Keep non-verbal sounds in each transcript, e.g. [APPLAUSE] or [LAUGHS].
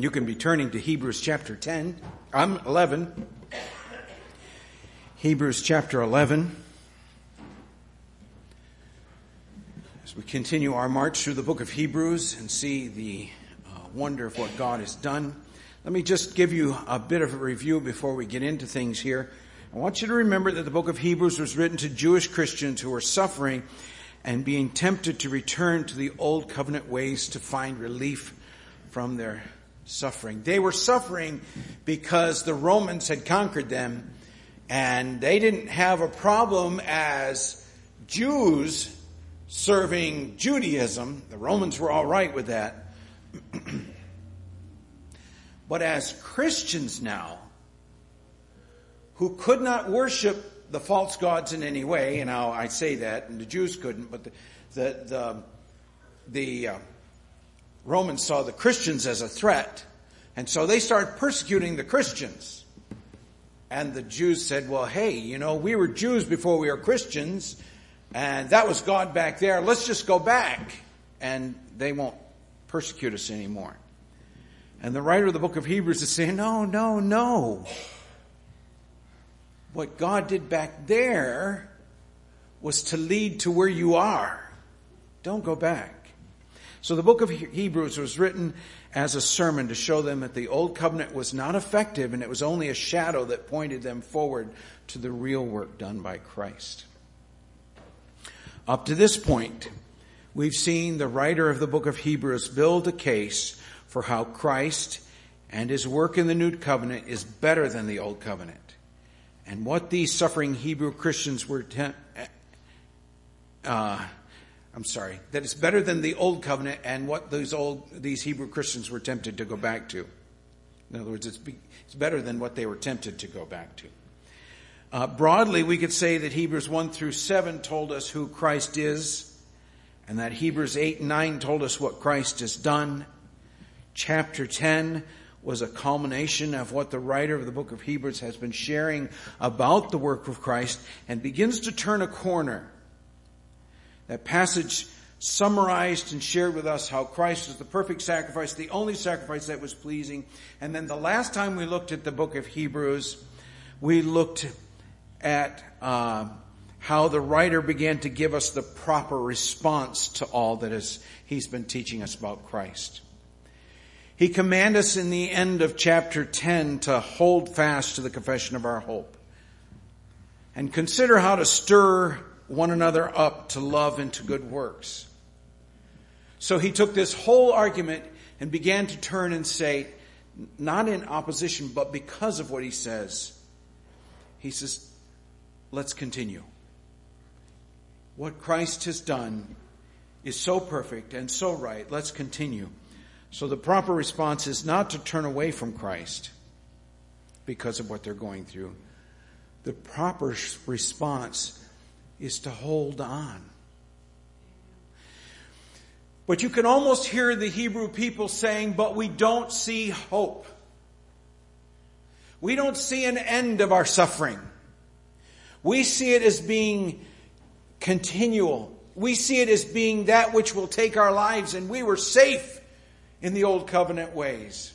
you can be turning to Hebrews chapter 10, I'm 11. Hebrews chapter 11. As we continue our march through the book of Hebrews and see the uh, wonder of what God has done, let me just give you a bit of a review before we get into things here. I want you to remember that the book of Hebrews was written to Jewish Christians who were suffering and being tempted to return to the old covenant ways to find relief from their suffering. They were suffering because the Romans had conquered them and they didn't have a problem as Jews serving Judaism. The Romans were all right with that. [CLEARS THROAT] but as Christians now, who could not worship the false gods in any way, and now I say that, and the Jews couldn't, but the, the, the, the uh, Romans saw the Christians as a threat, and so they started persecuting the Christians. And the Jews said, well, hey, you know, we were Jews before we were Christians, and that was God back there. Let's just go back, and they won't persecute us anymore. And the writer of the book of Hebrews is saying, no, no, no. What God did back there was to lead to where you are. Don't go back. So the book of Hebrews was written as a sermon to show them that the old covenant was not effective and it was only a shadow that pointed them forward to the real work done by Christ. Up to this point, we've seen the writer of the book of Hebrews build a case for how Christ and his work in the new covenant is better than the old covenant. And what these suffering Hebrew Christians were, uh, I'm sorry, that it's better than the old covenant and what those old, these Hebrew Christians were tempted to go back to. In other words, it's, be, it's better than what they were tempted to go back to. Uh, broadly, we could say that Hebrews 1 through 7 told us who Christ is, and that Hebrews 8 and 9 told us what Christ has done. Chapter 10 was a culmination of what the writer of the book of Hebrews has been sharing about the work of Christ and begins to turn a corner that passage summarized and shared with us how Christ was the perfect sacrifice, the only sacrifice that was pleasing. And then the last time we looked at the book of Hebrews, we looked at uh, how the writer began to give us the proper response to all that is, he's been teaching us about Christ. He commanded us in the end of chapter 10 to hold fast to the confession of our hope and consider how to stir one another up to love and to good works. So he took this whole argument and began to turn and say, not in opposition, but because of what he says, he says, let's continue. What Christ has done is so perfect and so right. Let's continue. So the proper response is not to turn away from Christ because of what they're going through. The proper response is to hold on. But you can almost hear the Hebrew people saying, but we don't see hope. We don't see an end of our suffering. We see it as being continual. We see it as being that which will take our lives and we were safe in the old covenant ways.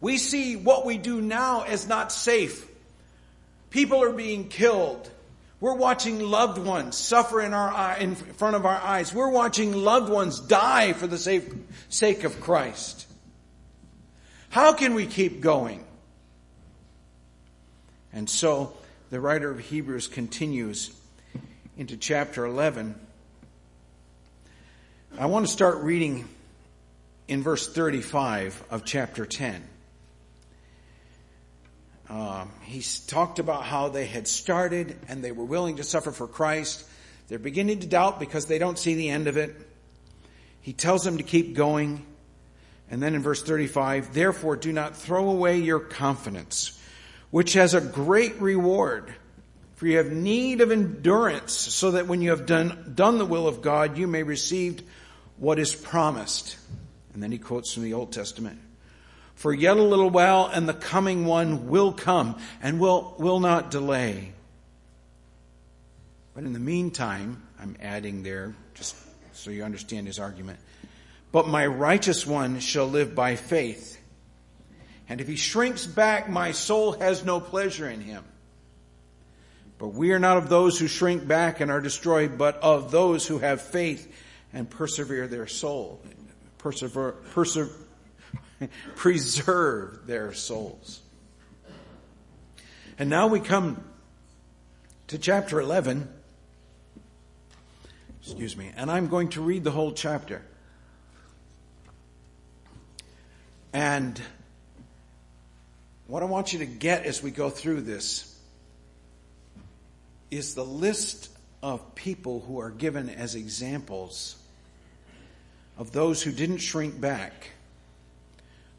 We see what we do now as not safe. People are being killed. We're watching loved ones suffer in our in front of our eyes. We're watching loved ones die for the sake of Christ. How can we keep going? And so the writer of Hebrews continues into chapter 11. I want to start reading in verse 35 of chapter 10. Um, he's talked about how they had started and they were willing to suffer for Christ. They're beginning to doubt because they don't see the end of it. He tells them to keep going. And then in verse 35, therefore do not throw away your confidence, which has a great reward. For you have need of endurance so that when you have done, done the will of God, you may receive what is promised. And then he quotes from the Old Testament. For yet a little while and the coming one will come and will, will not delay. But in the meantime, I'm adding there, just so you understand his argument. But my righteous one shall live by faith. And if he shrinks back, my soul has no pleasure in him. But we are not of those who shrink back and are destroyed, but of those who have faith and persevere their soul. Persevere, persever, [LAUGHS] preserve their souls. And now we come to chapter 11. Excuse me. And I'm going to read the whole chapter. And what I want you to get as we go through this is the list of people who are given as examples of those who didn't shrink back,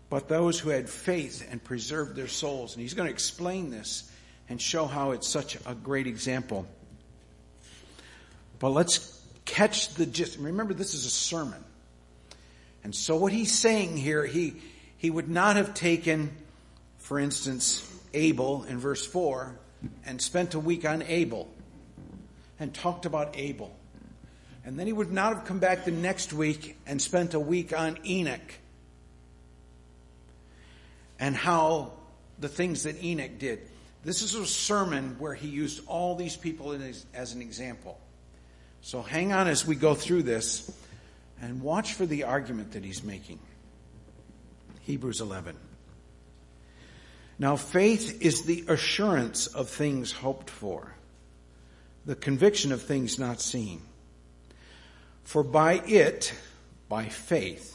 but those who had faith and preserved their souls. And he's going to explain this and show how it's such a great example. But let's catch the gist. Remember, this is a sermon. And so what he's saying here, he, he would not have taken, for instance, Abel in verse 4 and spent a week on Abel and talked about Abel. And then he would not have come back the next week and spent a week on Enoch and how the things that Enoch did. This is a sermon where he used all these people as an example. So hang on as we go through this and watch for the argument that he's making. Hebrews 11. Now faith is the assurance of things hoped for, the conviction of things not seen. For by it, by faith,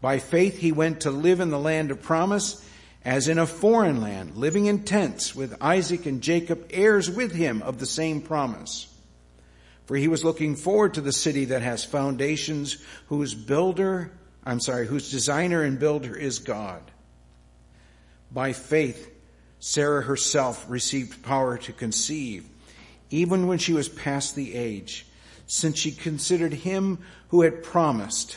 By faith he went to live in the land of promise as in a foreign land, living in tents with Isaac and Jacob, heirs with him of the same promise. For he was looking forward to the city that has foundations, whose builder, I'm sorry, whose designer and builder is God. By faith, Sarah herself received power to conceive, even when she was past the age, since she considered him who had promised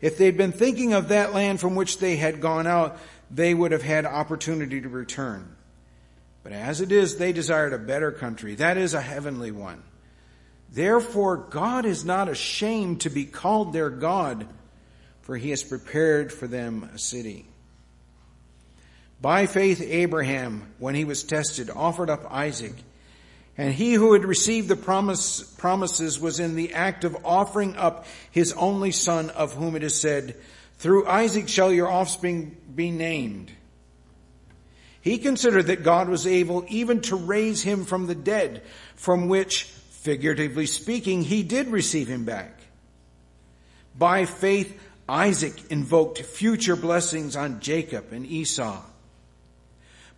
If they'd been thinking of that land from which they had gone out, they would have had opportunity to return. But as it is, they desired a better country, that is a heavenly one. Therefore, God is not ashamed to be called their God, for he has prepared for them a city. By faith, Abraham, when he was tested, offered up Isaac. And he who had received the promise, promises was in the act of offering up his only son of whom it is said, through Isaac shall your offspring be named. He considered that God was able even to raise him from the dead, from which, figuratively speaking, he did receive him back. By faith, Isaac invoked future blessings on Jacob and Esau.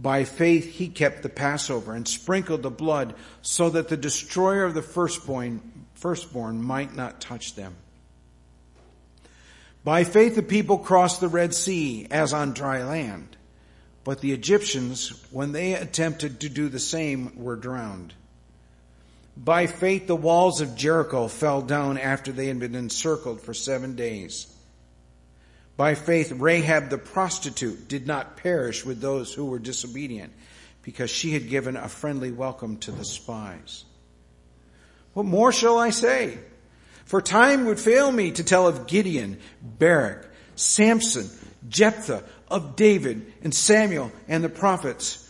By faith he kept the Passover and sprinkled the blood so that the destroyer of the firstborn, firstborn might not touch them. By faith the people crossed the Red Sea as on dry land, but the Egyptians, when they attempted to do the same, were drowned. By faith the walls of Jericho fell down after they had been encircled for seven days. By faith, Rahab the prostitute did not perish with those who were disobedient because she had given a friendly welcome to the spies. What more shall I say? For time would fail me to tell of Gideon, Barak, Samson, Jephthah, of David and Samuel and the prophets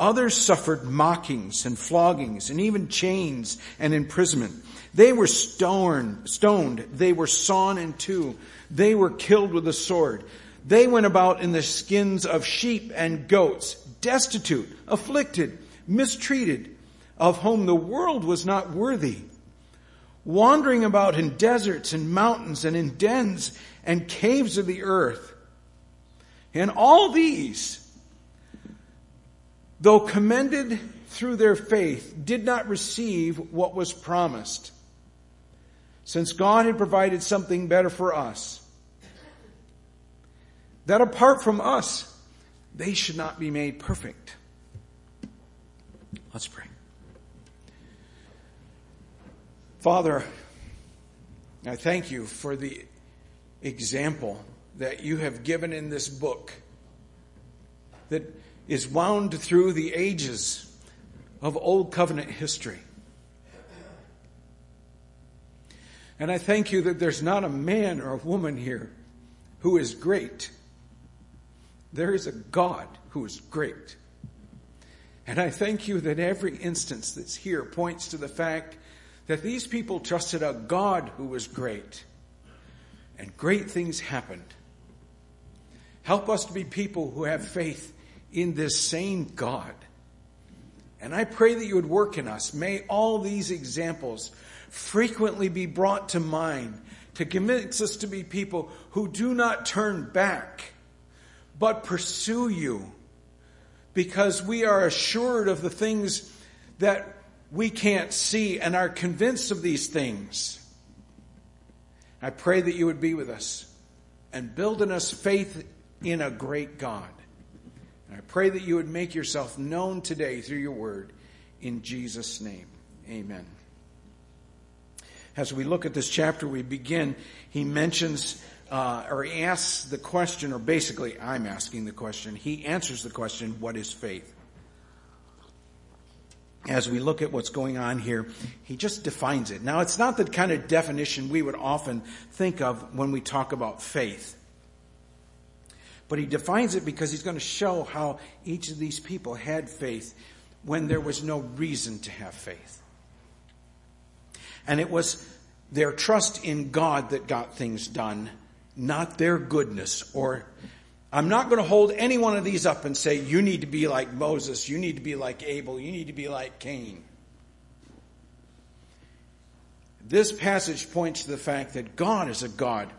Others suffered mockings and floggings and even chains and imprisonment. They were stoned, stoned. They were sawn in two. They were killed with a sword. They went about in the skins of sheep and goats, destitute, afflicted, mistreated, of whom the world was not worthy. Wandering about in deserts and mountains and in dens and caves of the earth. And all these though commended through their faith, did not receive what was promised, since God had provided something better for us. That apart from us, they should not be made perfect. Let's pray. Father, I thank you for the example that you have given in this book that is wound through the ages of Old Covenant history. And I thank you that there's not a man or a woman here who is great. There is a God who is great. And I thank you that every instance that's here points to the fact that these people trusted a God who was great. And great things happened. Help us to be people who have faith in this same God. And I pray that you would work in us. May all these examples frequently be brought to mind to convince us to be people who do not turn back, but pursue you because we are assured of the things that we can't see and are convinced of these things. I pray that you would be with us and build in us faith in a great God. And I pray that you would make yourself known today through your word. In Jesus' name, amen. As we look at this chapter, we begin, he mentions, uh, or he asks the question, or basically I'm asking the question. He answers the question, what is faith? As we look at what's going on here, he just defines it. Now, it's not the kind of definition we would often think of when we talk about faith. But he defines it because he's going to show how each of these people had faith when there was no reason to have faith. And it was their trust in God that got things done, not their goodness or I'm not going to hold any one of these up and say, you need to be like Moses, you need to be like Abel, you need to be like Cain. This passage points to the fact that God is a God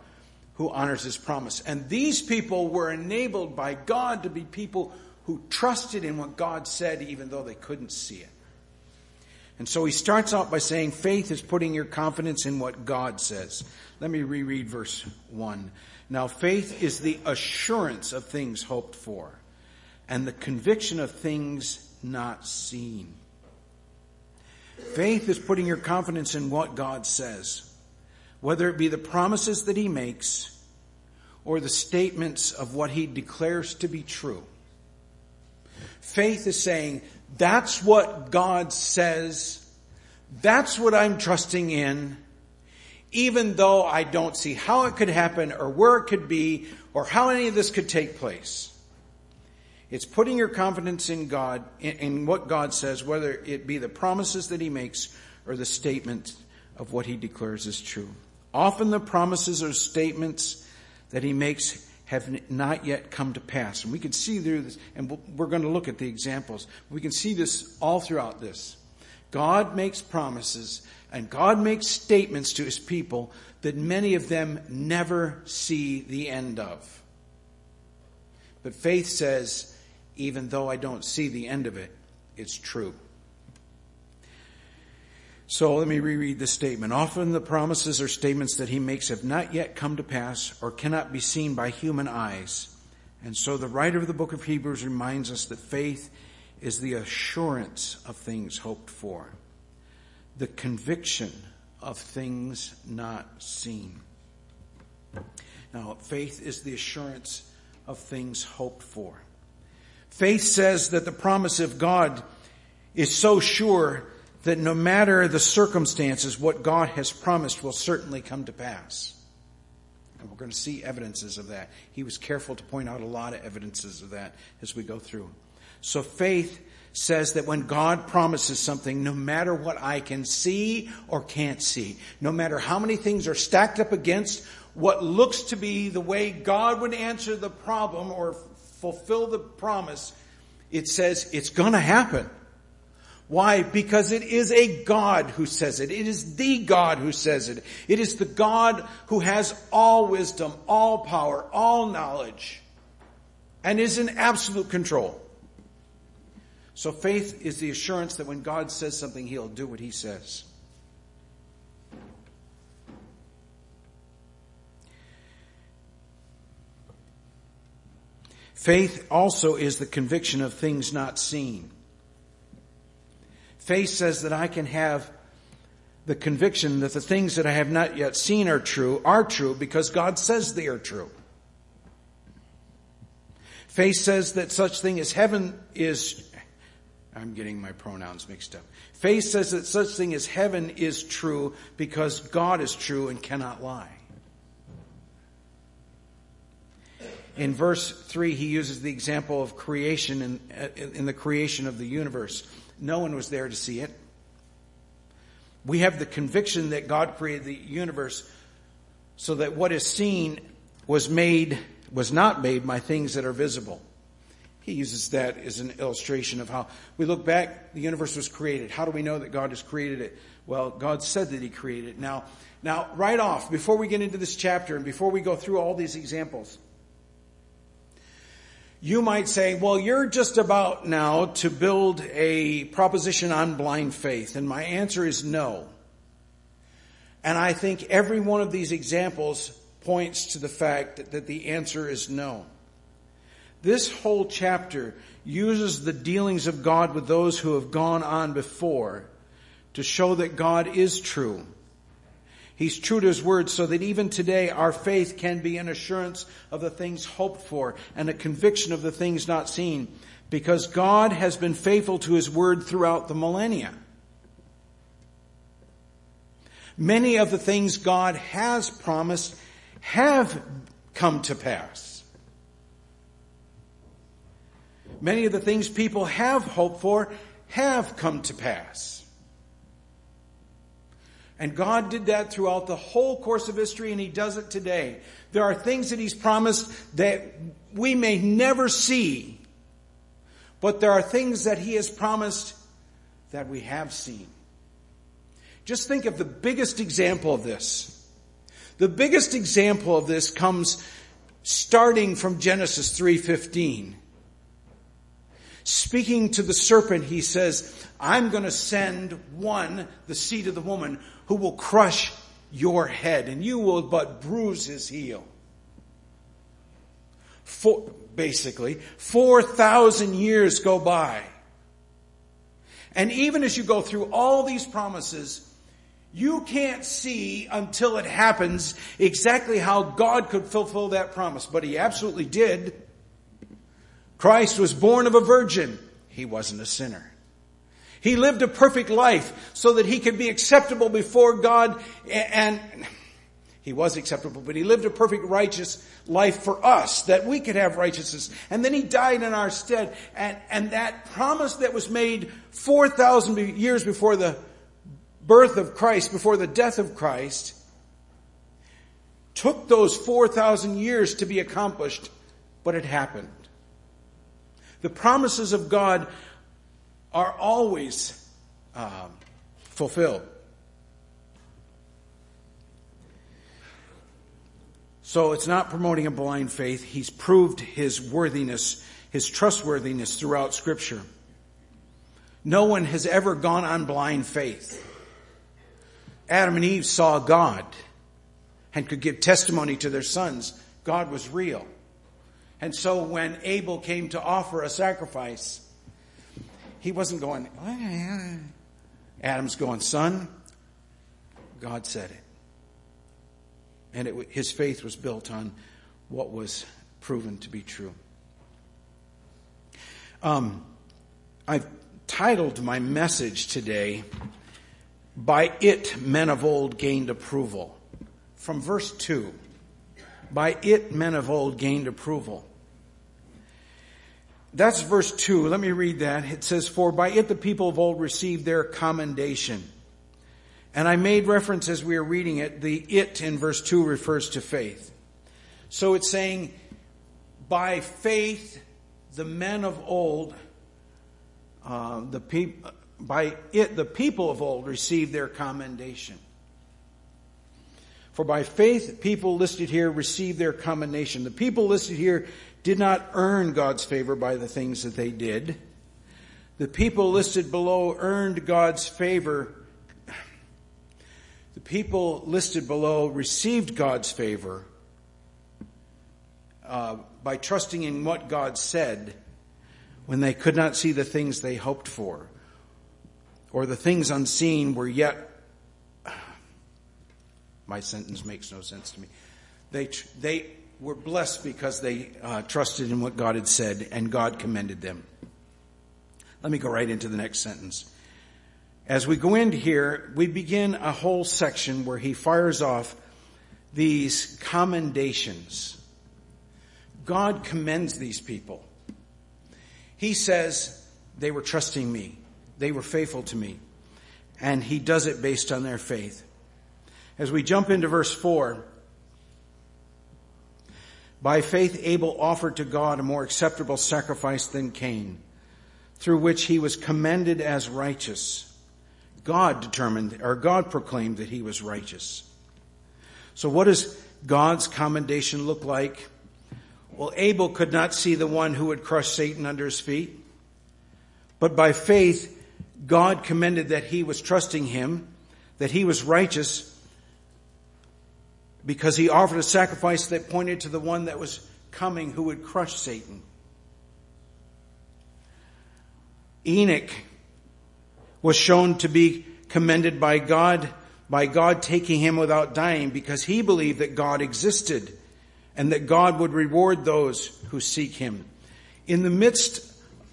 who honors his promise. And these people were enabled by God to be people who trusted in what God said even though they couldn't see it. And so he starts out by saying faith is putting your confidence in what God says. Let me reread verse 1. Now faith is the assurance of things hoped for and the conviction of things not seen. Faith is putting your confidence in what God says, whether it be the promises that he makes or the statements of what he declares to be true. Faith is saying, that's what God says. That's what I'm trusting in. Even though I don't see how it could happen or where it could be or how any of this could take place. It's putting your confidence in God, in, what God says, whether it be the promises that He makes or the statement of what He declares is true. Often the promises or statements that He makes have not yet come to pass. And we can see through this, and we're going to look at the examples. We can see this all throughout this. God makes promises and God makes statements to His people that many of them never see the end of. But faith says, even though I don't see the end of it, it's true. So let me reread the statement. Often the promises or statements that he makes have not yet come to pass or cannot be seen by human eyes. And so the writer of the book of Hebrews reminds us that faith is the assurance of things hoped for, the conviction of things not seen. Now, faith is the assurance of things hoped for. Faith says that the promise of God is so sure that no matter the circumstances, what God has promised will certainly come to pass. And we're going to see evidences of that. He was careful to point out a lot of evidences of that as we go through. So faith says that when God promises something, no matter what I can see or can't see, no matter how many things are stacked up against what looks to be the way God would answer the problem or fulfill the promise, it says it's going to happen. Why? Because it is a God who says it. It is the God who says it. It is the God who has all wisdom, all power, all knowledge, and is in absolute control. So faith is the assurance that when God says something, He'll do what He says. Faith also is the conviction of things not seen. Faith says that I can have the conviction that the things that I have not yet seen are true, are true because God says they are true. Faith says that such thing as heaven is, I'm getting my pronouns mixed up. Faith says that such thing as heaven is true because God is true and cannot lie. In verse 3, he uses the example of creation in, in the creation of the universe. No one was there to see it. We have the conviction that God created the universe so that what is seen was made, was not made by things that are visible. He uses that as an illustration of how we look back, the universe was created. How do we know that God has created it? Well, God said that He created it. Now, now, right off, before we get into this chapter and before we go through all these examples, you might say, well, you're just about now to build a proposition on blind faith. And my answer is no. And I think every one of these examples points to the fact that, that the answer is no. This whole chapter uses the dealings of God with those who have gone on before to show that God is true He's true to his word so that even today our faith can be an assurance of the things hoped for and a conviction of the things not seen because God has been faithful to his word throughout the millennia. Many of the things God has promised have come to pass. Many of the things people have hoped for have come to pass. And God did that throughout the whole course of history and He does it today. There are things that He's promised that we may never see, but there are things that He has promised that we have seen. Just think of the biggest example of this. The biggest example of this comes starting from Genesis 3:15. Speaking to the serpent, he says, I'm going to send one, the seed of the woman, who will crush your head, and you will but bruise his heel. For, basically, 4,000 years go by. And even as you go through all these promises, you can't see until it happens exactly how God could fulfill that promise, but He absolutely did. Christ was born of a virgin. He wasn't a sinner. He lived a perfect life so that he could be acceptable before God and he was acceptable, but he lived a perfect righteous life for us that we could have righteousness. And then he died in our stead. And, and that promise that was made 4,000 years before the birth of Christ, before the death of Christ, took those 4,000 years to be accomplished, but it happened. The promises of God are always um, fulfilled. So it's not promoting a blind faith. He's proved his worthiness, his trustworthiness throughout scripture. No one has ever gone on blind faith. Adam and Eve saw God and could give testimony to their sons. God was real. And so when Abel came to offer a sacrifice, he wasn't going, Adam's going, son, God said it. And it, his faith was built on what was proven to be true. Um, I've titled my message today, By It Men of Old Gained Approval. From verse 2. By it men of old gained approval. That's verse 2. Let me read that. It says, For by it the people of old received their commendation. And I made reference as we are reading it, the it in verse 2 refers to faith. So it's saying, by faith, the men of old, uh, the people, by it, the people of old received their commendation. For by faith, people listed here received their commendation. The people listed here did not earn God's favor by the things that they did. The people listed below earned God's favor. The people listed below received God's favor uh, by trusting in what God said when they could not see the things they hoped for, or the things unseen were yet. [SIGHS] My sentence makes no sense to me. They, they were blessed because they uh, trusted in what God had said and God commended them. Let me go right into the next sentence. As we go into here, we begin a whole section where he fires off these commendations. God commends these people. He says they were trusting me. They were faithful to me. And he does it based on their faith. As we jump into verse 4, by faith, Abel offered to God a more acceptable sacrifice than Cain, through which he was commended as righteous. God determined, or God proclaimed that he was righteous. So what does God's commendation look like? Well, Abel could not see the one who would crush Satan under his feet. But by faith, God commended that he was trusting him, that he was righteous, because he offered a sacrifice that pointed to the one that was coming who would crush Satan. Enoch was shown to be commended by God, by God taking him without dying because he believed that God existed and that God would reward those who seek him. In the midst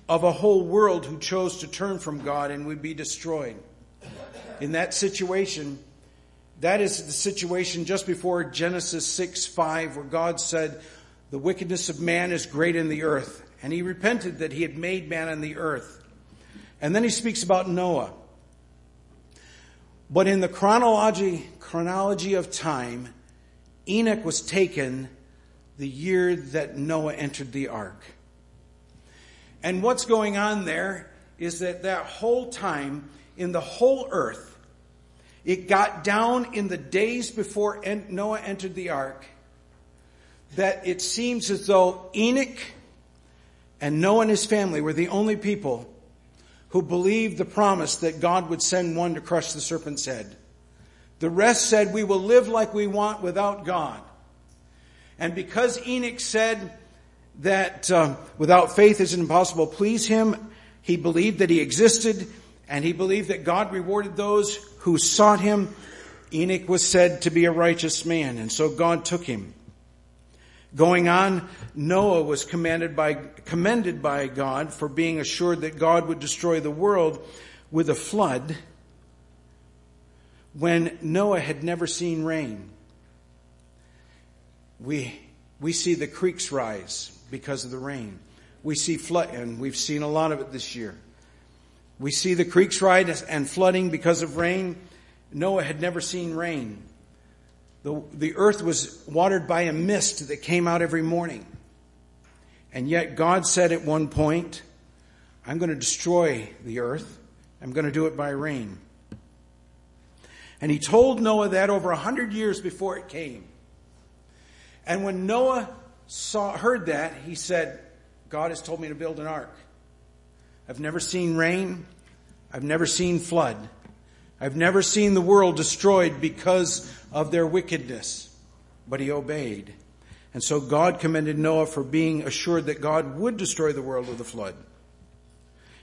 of a whole world who chose to turn from God and would be destroyed. In that situation, that is the situation just before Genesis 6 5, where God said, The wickedness of man is great in the earth. And he repented that he had made man on the earth. And then he speaks about Noah. But in the chronology, chronology of time, Enoch was taken the year that Noah entered the ark. And what's going on there is that that whole time in the whole earth, it got down in the days before Noah entered the ark that it seems as though Enoch and Noah and his family were the only people who believed the promise that God would send one to crush the serpent's head. The rest said, we will live like we want without God. And because Enoch said that uh, without faith it's impossible please him, he believed that he existed and he believed that God rewarded those who sought him. Enoch was said to be a righteous man and so God took him. Going on, Noah was commanded by, commended by God for being assured that God would destroy the world with a flood when Noah had never seen rain. We, we see the creeks rise because of the rain. We see flood, and we've seen a lot of it this year. We see the creeks rise and flooding because of rain. Noah had never seen rain. The, the earth was watered by a mist that came out every morning. And yet God said at one point, I'm going to destroy the earth. I'm going to do it by rain. And he told Noah that over a hundred years before it came. And when Noah saw, heard that, he said, God has told me to build an ark. I've never seen rain. I've never seen flood. I've never seen the world destroyed because of their wickedness. But he obeyed. And so God commended Noah for being assured that God would destroy the world with a flood.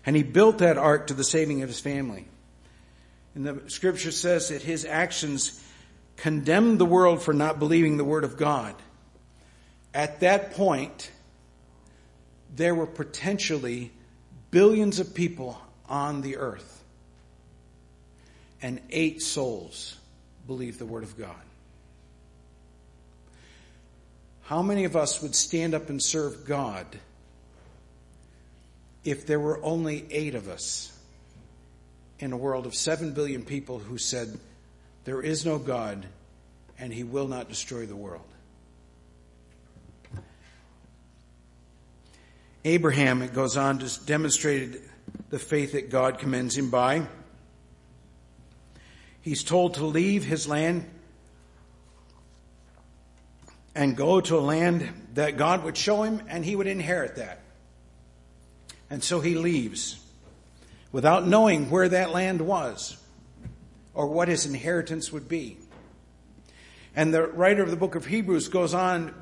And he built that ark to the saving of his family. And the scripture says that his actions condemned the world for not believing the word of God. At that point, there were potentially billions of people on the earth and eight souls believe the Word of God. How many of us would stand up and serve God if there were only eight of us in a world of seven billion people who said, There is no God and He will not destroy the world? Abraham, it goes on, just demonstrated the faith that God commends him by. He's told to leave his land and go to a land that God would show him and he would inherit that. And so he leaves without knowing where that land was or what his inheritance would be. And the writer of the book of Hebrews goes on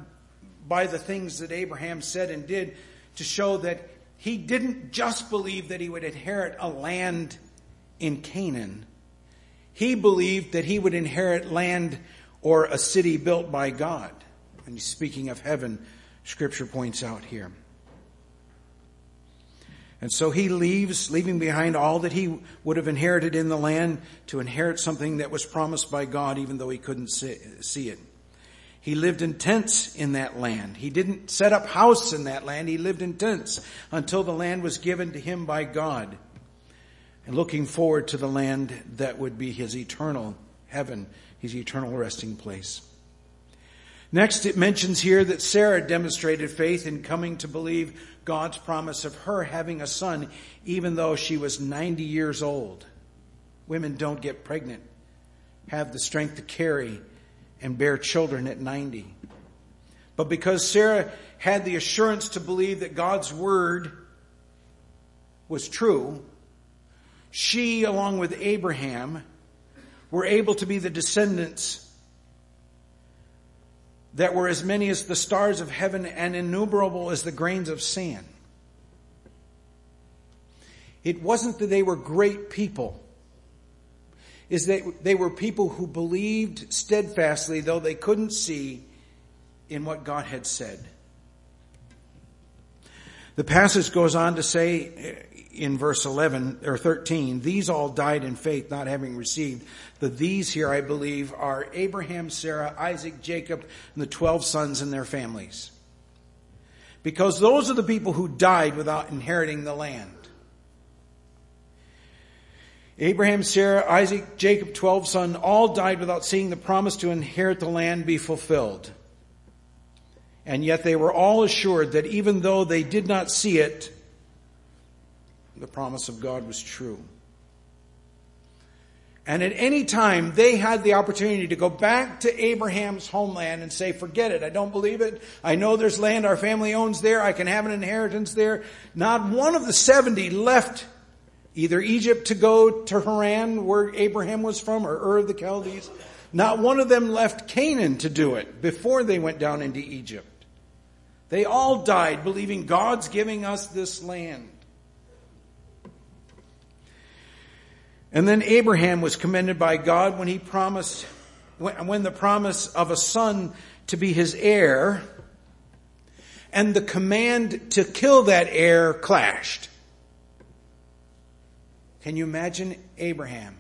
by the things that Abraham said and did to show that he didn't just believe that he would inherit a land in Canaan, he believed that he would inherit land or a city built by God. And speaking of heaven, scripture points out here. And so he leaves, leaving behind all that he would have inherited in the land to inherit something that was promised by God, even though he couldn't see it. He lived in tents in that land. He didn't set up house in that land. He lived in tents until the land was given to him by God and looking forward to the land that would be his eternal heaven, his eternal resting place. Next, it mentions here that Sarah demonstrated faith in coming to believe God's promise of her having a son, even though she was 90 years old. Women don't get pregnant, have the strength to carry and bear children at 90. But because Sarah had the assurance to believe that God's word was true, she, along with Abraham, were able to be the descendants that were as many as the stars of heaven and innumerable as the grains of sand. It wasn't that they were great people. Is that they were people who believed steadfastly, though they couldn't see in what God had said. The passage goes on to say eh, in verse 11 or 13, these all died in faith, not having received. The these here, I believe, are Abraham, Sarah, Isaac, Jacob, and the 12 sons and their families. Because those are the people who died without inheriting the land. Abraham, Sarah, Isaac, Jacob, 12 sons, all died without seeing the promise to inherit the land be fulfilled. And yet they were all assured that even though they did not see it, the promise of God was true. And at any time, they had the opportunity to go back to Abraham's homeland and say, forget it. I don't believe it. I know there's land our family owns there. I can have an inheritance there. Not one of the 70 left either Egypt to go to Haran, where Abraham was from, or Ur of the Chaldees. Not one of them left Canaan to do it before they went down into Egypt. They all died believing God's giving us this land. And then Abraham was commended by God when he promised, when the promise of a son to be his heir and the command to kill that heir clashed. Can you imagine Abraham?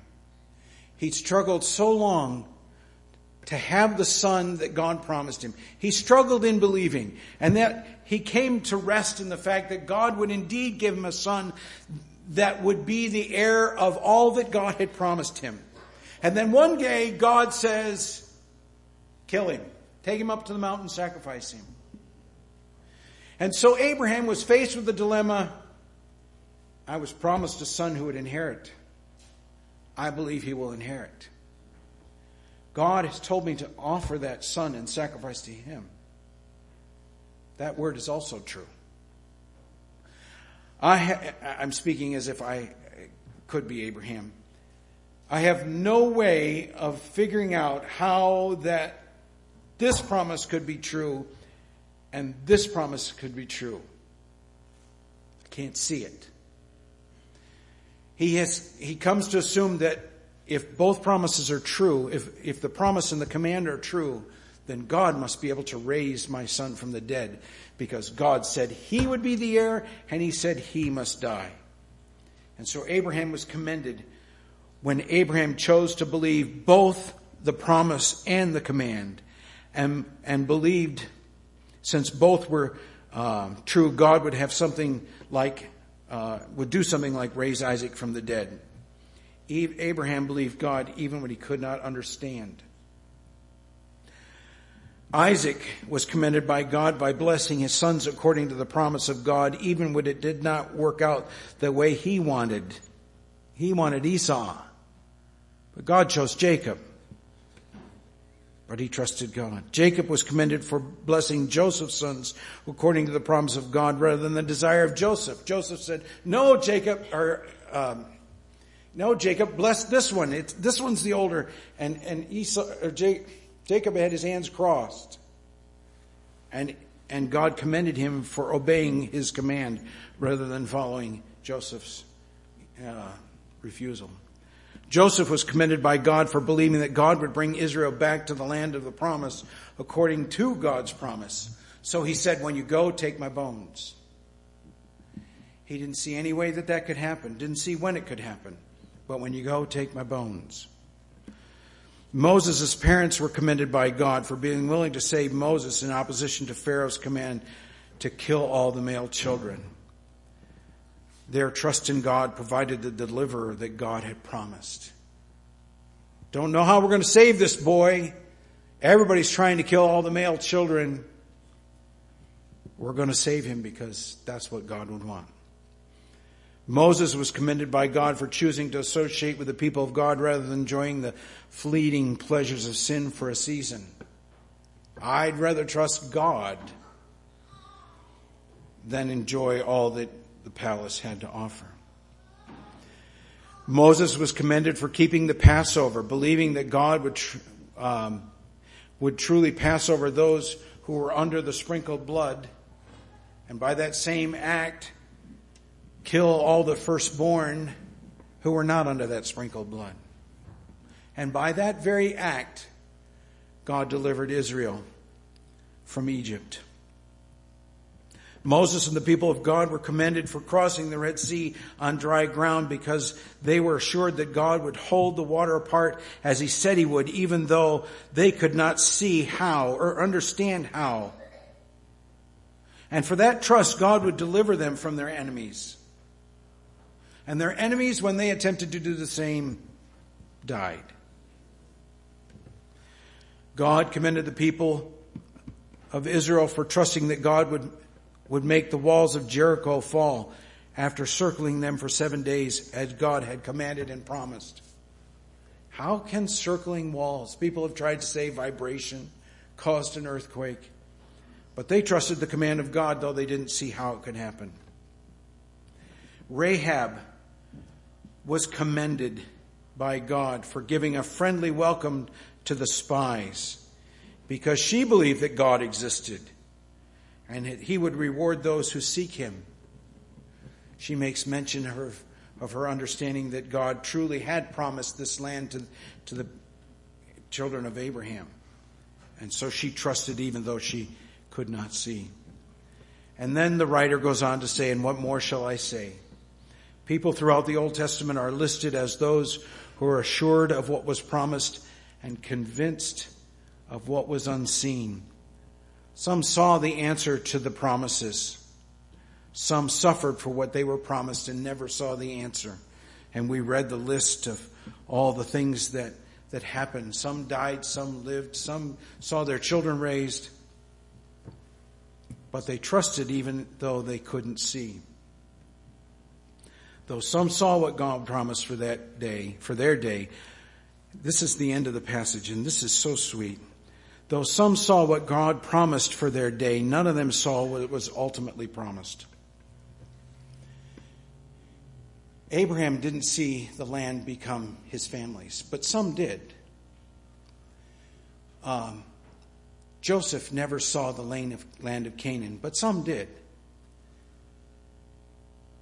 He struggled so long to have the son that God promised him. He struggled in believing and that he came to rest in the fact that God would indeed give him a son that would be the heir of all that God had promised him. And then one day God says, kill him. Take him up to the mountain, sacrifice him. And so Abraham was faced with the dilemma, I was promised a son who would inherit. I believe he will inherit. God has told me to offer that son and sacrifice to him. That word is also true. I ha- I'm speaking as if I could be Abraham. I have no way of figuring out how that this promise could be true and this promise could be true. I can't see it. He has, he comes to assume that if both promises are true, if, if the promise and the command are true, then God must be able to raise my son from the dead because God said he would be the heir and he said he must die. And so Abraham was commended when Abraham chose to believe both the promise and the command and, and believed since both were uh, true, God would have something like, uh, would do something like raise Isaac from the dead. Abraham believed God even when he could not understand. Isaac was commended by God by blessing his sons according to the promise of God, even when it did not work out the way he wanted. He wanted Esau. But God chose Jacob. But he trusted God. Jacob was commended for blessing Joseph's sons according to the promise of God rather than the desire of Joseph. Joseph said, no, Jacob, or, um, no, Jacob, bless this one. It's, this one's the older. And, and Esau, Jacob had his hands crossed. And, and God commended him for obeying his command rather than following Joseph's uh, refusal. Joseph was commended by God for believing that God would bring Israel back to the land of the promise according to God's promise. So he said, when you go, take my bones. He didn't see any way that that could happen, didn't see when it could happen. But when you go, take my bones. Moses' parents were commended by God for being willing to save Moses in opposition to Pharaoh's command to kill all the male children. Their trust in God provided the deliverer that God had promised. Don't know how we're going to save this boy. Everybody's trying to kill all the male children. We're going to save him because that's what God would want. Moses was commended by God for choosing to associate with the people of God rather than enjoying the fleeting pleasures of sin for a season. I'd rather trust God than enjoy all that the palace had to offer. Moses was commended for keeping the Passover, believing that God would, tr- um, would truly pass over those who were under the sprinkled blood, and by that same act, kill all the firstborn who were not under that sprinkled blood. And by that very act, God delivered Israel from Egypt. Moses and the people of God were commended for crossing the Red Sea on dry ground because they were assured that God would hold the water apart as he said he would, even though they could not see how or understand how. And for that trust, God would deliver them from their enemies. And their enemies, when they attempted to do the same, died. God commended the people of Israel for trusting that God would, would make the walls of Jericho fall after circling them for seven days as God had commanded and promised. How can circling walls, people have tried to say vibration, caused an earthquake, but they trusted the command of God though they didn't see how it could happen. Rahab was commended by God for giving a friendly welcome to the spies because she believed that God existed and he would reward those who seek him. She makes mention of her, of her understanding that God truly had promised this land to, to the children of Abraham. And so she trusted even though she could not see. And then the writer goes on to say, and what more shall I say? People throughout the Old Testament are listed as those who are assured of what was promised and convinced of what was unseen. Some saw the answer to the promises. Some suffered for what they were promised and never saw the answer. And we read the list of all the things that, that happened. Some died, some lived, some saw their children raised, but they trusted even though they couldn't see. Though some saw what God promised for that day, for their day, this is the end of the passage, and this is so sweet. Though some saw what God promised for their day, none of them saw what was ultimately promised. Abraham didn't see the land become his family's, but some did. Um, Joseph never saw the land of, Canaan, but some did.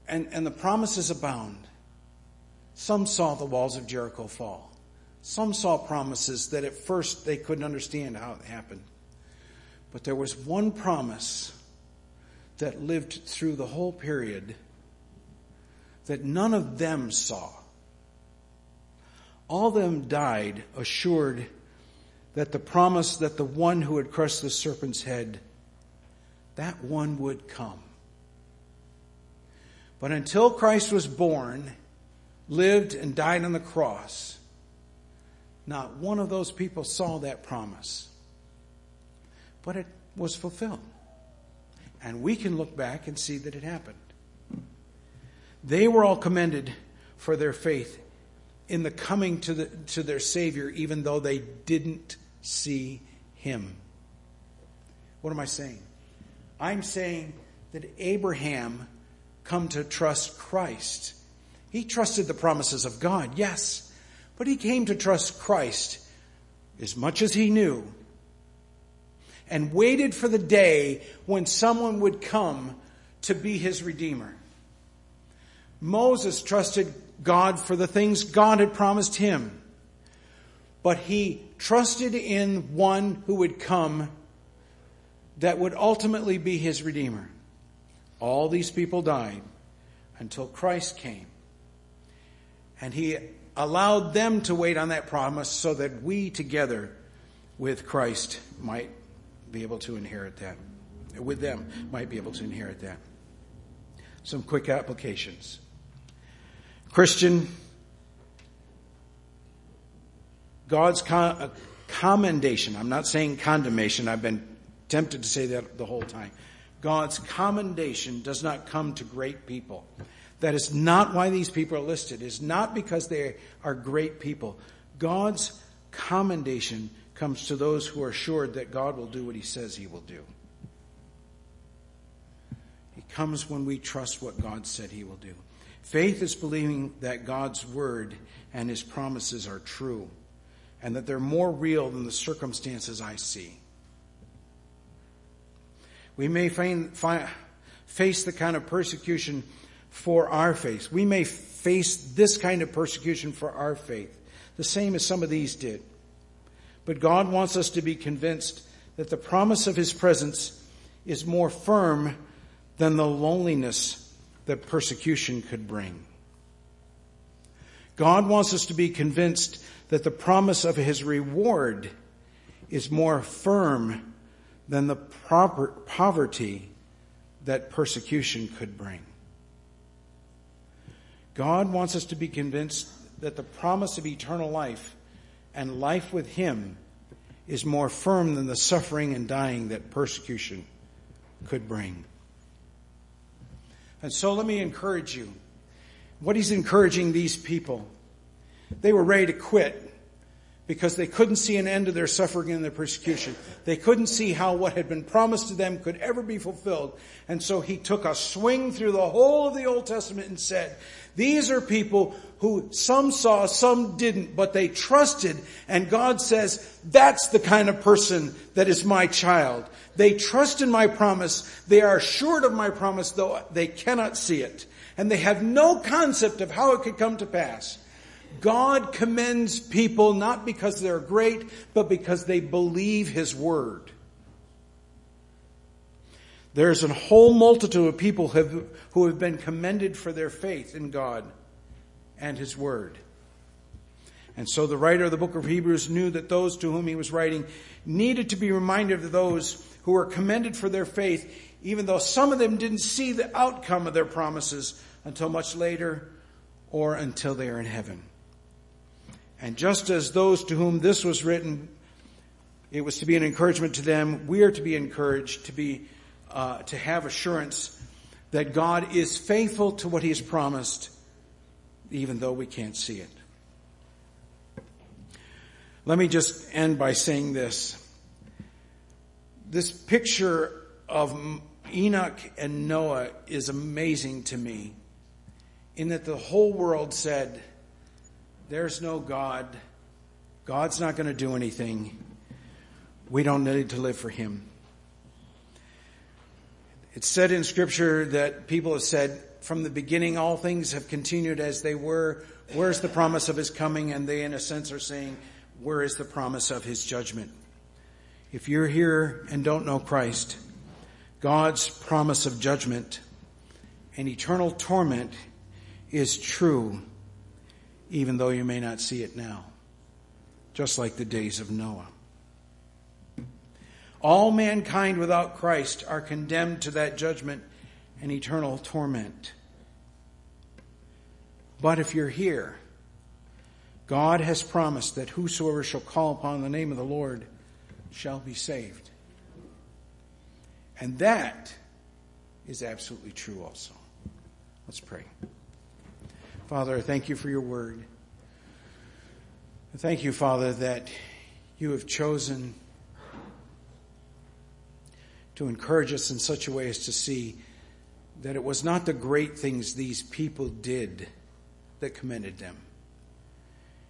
And, and the promises abound. Some saw the walls of Jericho fall. Some saw promises that at first they couldn't understand how it happened. But there was one promise that lived through the whole period that none of them saw. All of them died assured that the promise that the one who had crushed the serpent's head, that one would come. But until Christ was born, lived and died on the cross, not one of those people saw that promise. But it was fulfilled. And we can look back and see that it happened. They were all commended for their faith in the coming to, the, to their Savior, even though they didn't see Him. What am I saying? I'm saying that Abraham come to trust Christ. He trusted the promises of God, yes. But he came to trust Christ as much as he knew and waited for the day when someone would come to be his redeemer. Moses trusted God for the things God had promised him, but he trusted in one who would come that would ultimately be his redeemer. All these people died until Christ came. And he allowed them to wait on that promise so that we together with Christ might be able to inherit that. With them might be able to inherit that. Some quick applications. Christian, God's uh, commendation, I'm not saying condemnation, I've been tempted to say that the whole time. God's commendation does not come to great people. That is not why these people are listed. It is not because they are great people. God's commendation comes to those who are assured that God will do what he says he will do. It comes when we trust what God said he will do. Faith is believing that God's word and his promises are true and that they're more real than the circumstances I see. We may find, find, face the kind of persecution for our faith. We may face this kind of persecution for our faith, the same as some of these did. But God wants us to be convinced that the promise of His presence is more firm than the loneliness that persecution could bring. God wants us to be convinced that the promise of His reward is more firm than the proper poverty that persecution could bring. God wants us to be convinced that the promise of eternal life and life with Him is more firm than the suffering and dying that persecution could bring. And so let me encourage you. What he's encouraging these people, they were ready to quit because they couldn't see an end to their suffering and their persecution. They couldn't see how what had been promised to them could ever be fulfilled. And so he took a swing through the whole of the Old Testament and said, these are people who some saw, some didn't, but they trusted. And God says, that's the kind of person that is my child. They trust in my promise. They are assured of my promise, though they cannot see it. And they have no concept of how it could come to pass. God commends people not because they're great, but because they believe His Word. There's a whole multitude of people have, who have been commended for their faith in God and His Word. And so the writer of the book of Hebrews knew that those to whom he was writing needed to be reminded of those who were commended for their faith, even though some of them didn't see the outcome of their promises until much later or until they are in heaven. And just as those to whom this was written, it was to be an encouragement to them, we are to be encouraged to be, uh, to have assurance that God is faithful to what He has promised, even though we can't see it. Let me just end by saying this. This picture of Enoch and Noah is amazing to me in that the whole world said, there's no God. God's not going to do anything. We don't need to live for Him. It's said in Scripture that people have said, from the beginning, all things have continued as they were. Where's the promise of His coming? And they, in a sense, are saying, where is the promise of His judgment? If you're here and don't know Christ, God's promise of judgment and eternal torment is true even though you may not see it now, just like the days of Noah. All mankind without Christ are condemned to that judgment and eternal torment. But if you're here, God has promised that whosoever shall call upon the name of the Lord shall be saved. And that is absolutely true also. Let's pray. Father, I thank you for your word. I thank you, Father, that you have chosen to encourage us in such a way as to see that it was not the great things these people did that commended them.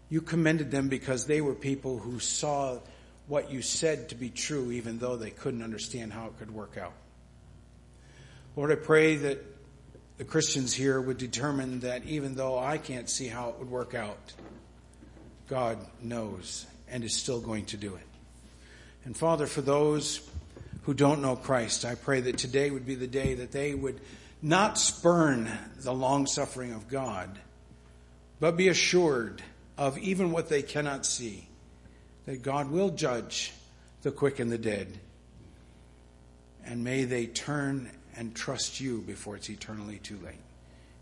You commended them because they were people who saw what you said to be true, even though they couldn't understand how it could work out. Lord, I pray that the Christians here would determine that even though I can't see how it would work out, God knows and is still going to do it. And Father, for those who don't know Christ, I pray that today would be the day that they would not spurn the long suffering of God, but be assured of even what they cannot see, that God will judge the quick and the dead. And may they turn and trust you before it's eternally too late.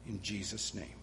In Jesus' name.